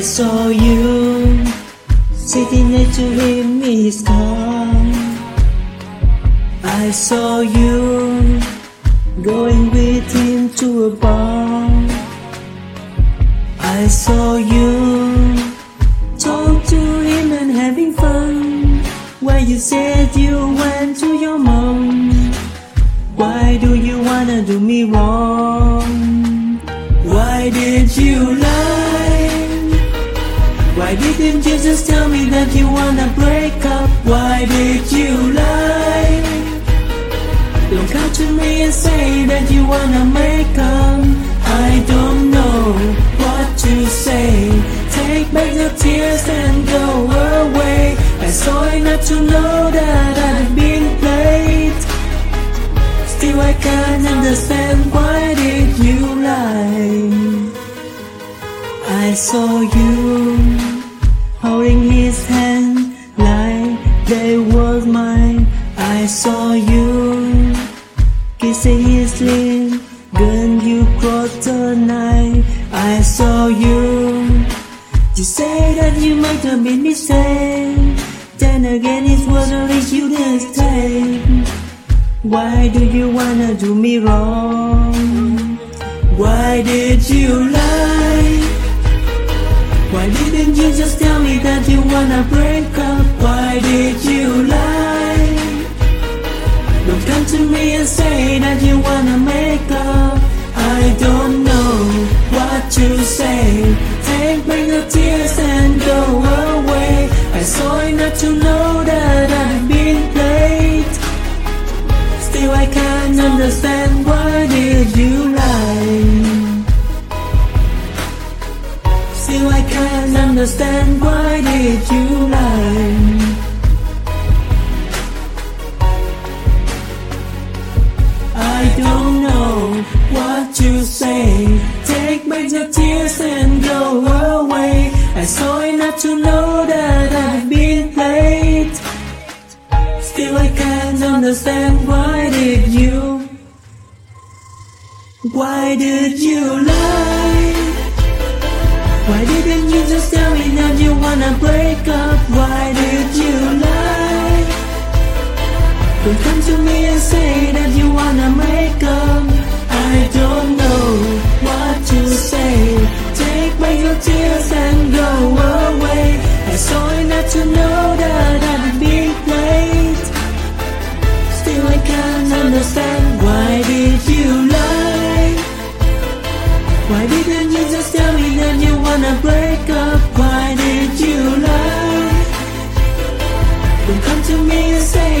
saw you sitting next to him his car. I saw you going with him to a bar. I saw you talk to him and having fun. Why you said you went to your mom? Why do you wanna do me wrong? Why did you? Why didn't you just tell me that you wanna break up? Why did you lie? Don't come to me and say that you wanna make up. I don't know what to say. Take back the tears and go away. I saw enough to know that I've been played. Still I can't understand why did you lie. I saw you holding his hand like they was mine. I saw you kissing his lips, gun you crossed the night. I saw you. You say that you might have been mistake. Then again, what only you mistake. Why do you wanna do me wrong? Why did you lie? Why didn't you just tell me that you wanna break up? Why did you lie? Don't come to me and say that you wanna make up. I don't know what to say. Take back the tears and go away. I saw enough to know that I've been played. Still I can't understand Still I can't understand why did you lie. I don't know what to say. Take back the tears and go away. I saw enough to know that I've been played. Still I can't understand why did you Why did you lie? Wanna break up? Why did you lie? Don't come to me and say that you wanna make up. I don't know what to say. just tell me that you wanna break up. Why did you lie? Don't come to me and say